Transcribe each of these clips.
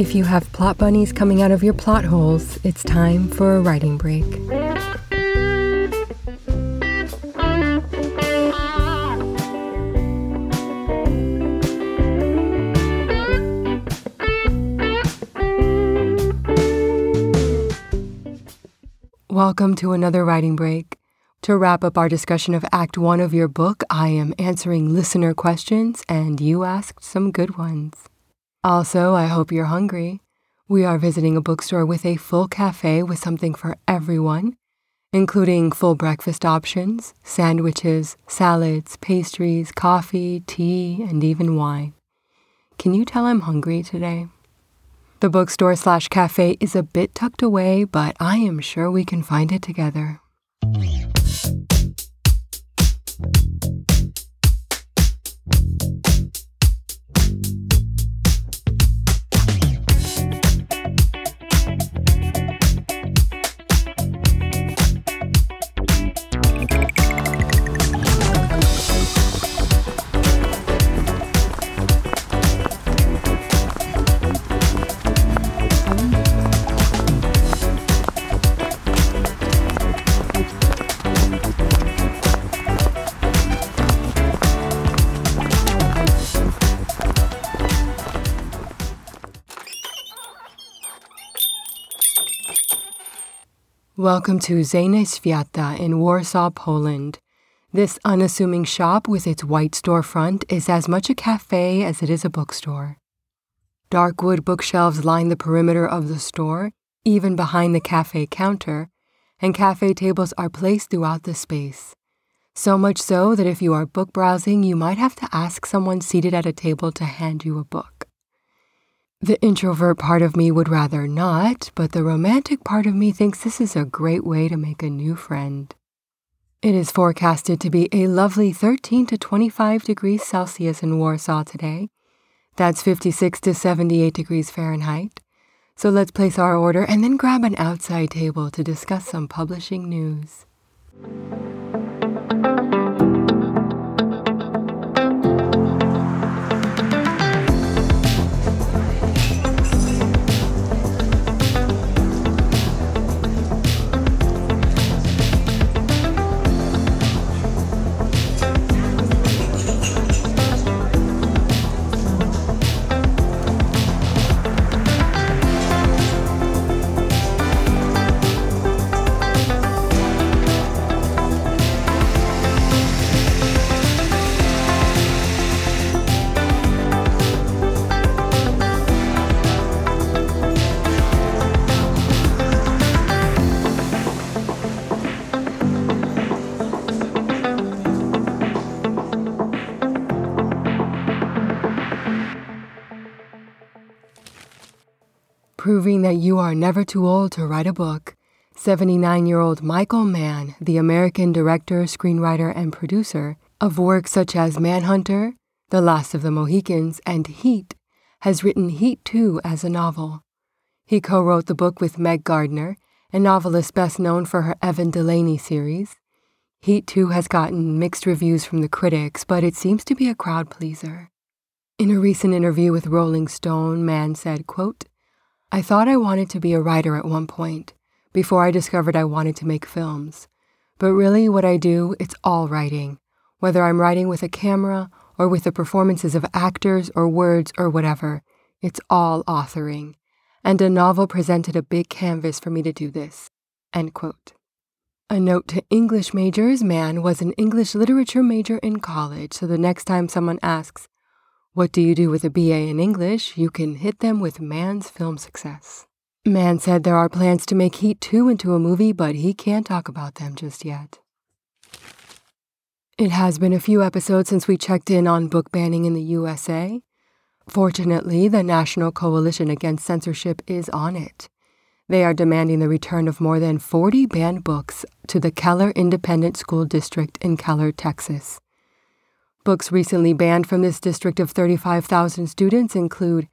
If you have plot bunnies coming out of your plot holes, it's time for a writing break. Welcome to another writing break. To wrap up our discussion of Act 1 of your book, I am answering listener questions, and you asked some good ones. Also, I hope you're hungry. We are visiting a bookstore with a full cafe with something for everyone, including full breakfast options, sandwiches, salads, pastries, coffee, tea, and even wine. Can you tell I'm hungry today? The bookstore slash cafe is a bit tucked away, but I am sure we can find it together. Welcome to Wrzenie Świata in Warsaw, Poland. This unassuming shop with its white storefront is as much a cafe as it is a bookstore. Dark wood bookshelves line the perimeter of the store, even behind the cafe counter, and cafe tables are placed throughout the space. So much so that if you are book browsing, you might have to ask someone seated at a table to hand you a book. The introvert part of me would rather not, but the romantic part of me thinks this is a great way to make a new friend. It is forecasted to be a lovely 13 to 25 degrees Celsius in Warsaw today. That's 56 to 78 degrees Fahrenheit. So let's place our order and then grab an outside table to discuss some publishing news. Proving that you are never too old to write a book, 79 year old Michael Mann, the American director, screenwriter, and producer of works such as Manhunter, The Last of the Mohicans, and Heat, has written Heat 2 as a novel. He co wrote the book with Meg Gardiner, a novelist best known for her Evan Delaney series. Heat 2 has gotten mixed reviews from the critics, but it seems to be a crowd pleaser. In a recent interview with Rolling Stone, Mann said, quote, I thought I wanted to be a writer at one point, before I discovered I wanted to make films. But really, what I do, it's all writing, whether I'm writing with a camera or with the performances of actors or words or whatever, it's all authoring. And a novel presented a big canvas for me to do this. End quote. A note to English majors Mann was an English literature major in college, so the next time someone asks, what do you do with a BA in English? You can hit them with Mann's film success. Mann said there are plans to make Heat 2 into a movie, but he can't talk about them just yet. It has been a few episodes since we checked in on book banning in the USA. Fortunately, the National Coalition Against Censorship is on it. They are demanding the return of more than 40 banned books to the Keller Independent School District in Keller, Texas. Books recently banned from this district of 35,000 students include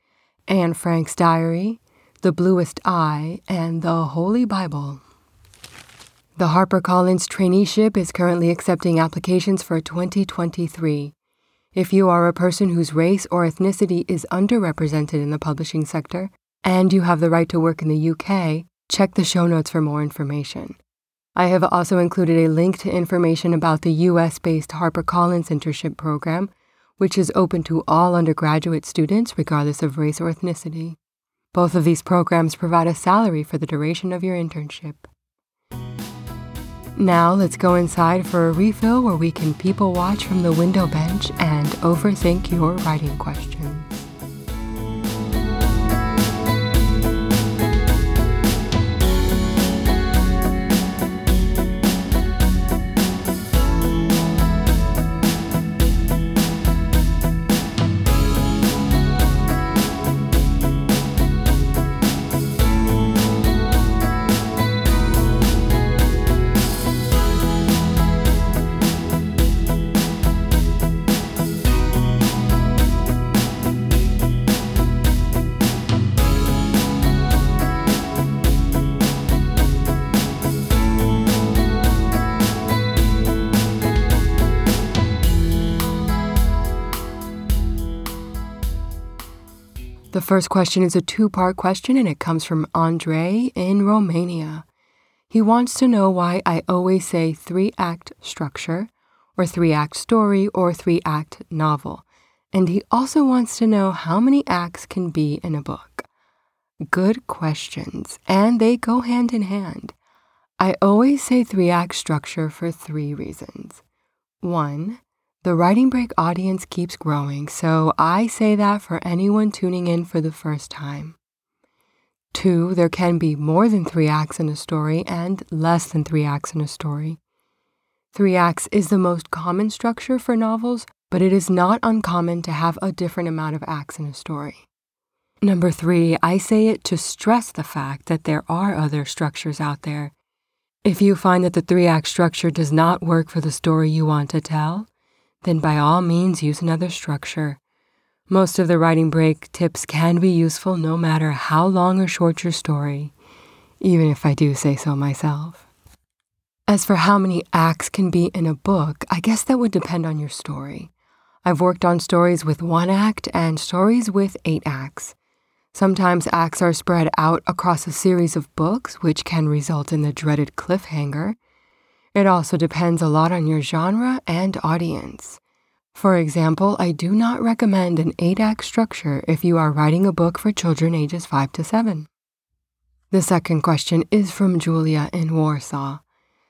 Anne Frank's Diary, The Bluest Eye, and The Holy Bible. The HarperCollins traineeship is currently accepting applications for 2023. If you are a person whose race or ethnicity is underrepresented in the publishing sector and you have the right to work in the UK, check the show notes for more information. I have also included a link to information about the US based HarperCollins internship program, which is open to all undergraduate students regardless of race or ethnicity. Both of these programs provide a salary for the duration of your internship. Now let's go inside for a refill where we can people watch from the window bench and overthink your writing questions. First question is a two part question and it comes from Andre in Romania. He wants to know why I always say three act structure, or three act story, or three act novel. And he also wants to know how many acts can be in a book. Good questions, and they go hand in hand. I always say three act structure for three reasons. One, the Writing Break audience keeps growing, so I say that for anyone tuning in for the first time. Two, there can be more than three acts in a story and less than three acts in a story. Three acts is the most common structure for novels, but it is not uncommon to have a different amount of acts in a story. Number three, I say it to stress the fact that there are other structures out there. If you find that the three act structure does not work for the story you want to tell, then by all means use another structure. Most of the writing break tips can be useful no matter how long or short your story, even if I do say so myself. As for how many acts can be in a book, I guess that would depend on your story. I've worked on stories with one act and stories with eight acts. Sometimes acts are spread out across a series of books, which can result in the dreaded cliffhanger. It also depends a lot on your genre and audience. For example, I do not recommend an 8 act structure if you are writing a book for children ages 5 to 7. The second question is from Julia in Warsaw.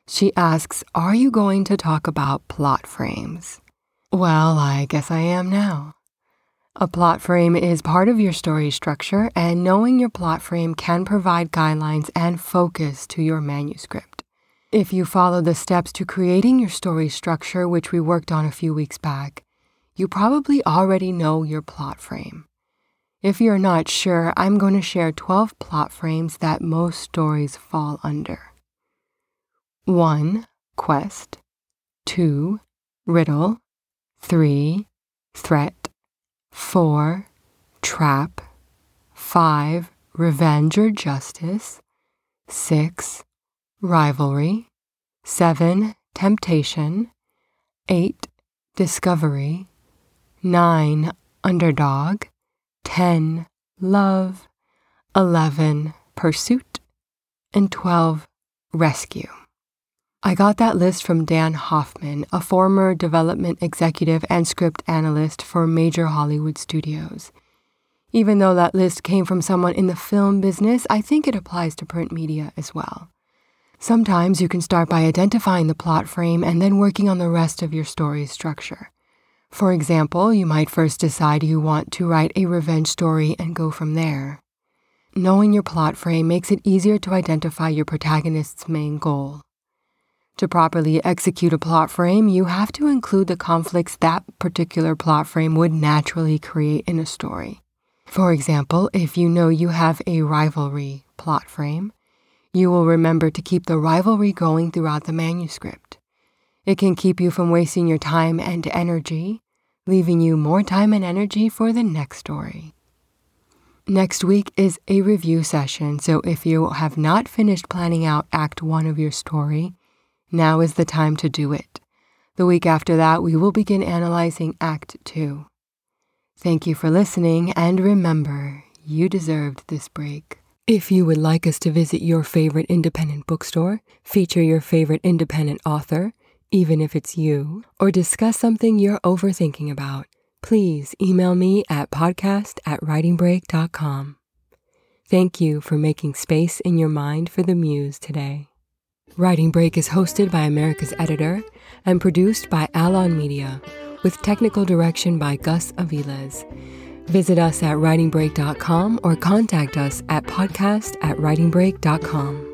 She asks, Are you going to talk about plot frames? Well, I guess I am now. A plot frame is part of your story structure, and knowing your plot frame can provide guidelines and focus to your manuscript. If you follow the steps to creating your story structure, which we worked on a few weeks back, you probably already know your plot frame. If you're not sure, I'm going to share 12 plot frames that most stories fall under 1. Quest, 2. Riddle, 3. Threat, 4. Trap, 5. Revenge or justice, 6 rivalry, 7. Temptation, 8. Discovery, 9. Underdog, 10. Love, 11. Pursuit, and 12. Rescue. I got that list from Dan Hoffman, a former development executive and script analyst for major Hollywood studios. Even though that list came from someone in the film business, I think it applies to print media as well. Sometimes you can start by identifying the plot frame and then working on the rest of your story's structure. For example, you might first decide you want to write a revenge story and go from there. Knowing your plot frame makes it easier to identify your protagonist's main goal. To properly execute a plot frame, you have to include the conflicts that particular plot frame would naturally create in a story. For example, if you know you have a rivalry plot frame, you will remember to keep the rivalry going throughout the manuscript. It can keep you from wasting your time and energy, leaving you more time and energy for the next story. Next week is a review session, so if you have not finished planning out Act 1 of your story, now is the time to do it. The week after that, we will begin analyzing Act 2. Thank you for listening, and remember, You deserved this break. If you would like us to visit your favorite independent bookstore, feature your favorite independent author, even if it's you, or discuss something you're overthinking about, please email me at podcast at writingbreak.com. Thank you for making space in your mind for the muse today. Writing Break is hosted by America's Editor and produced by Alon Media, with technical direction by Gus Aviles. Visit us at writingbreak.com or contact us at podcast at writingbreak.com.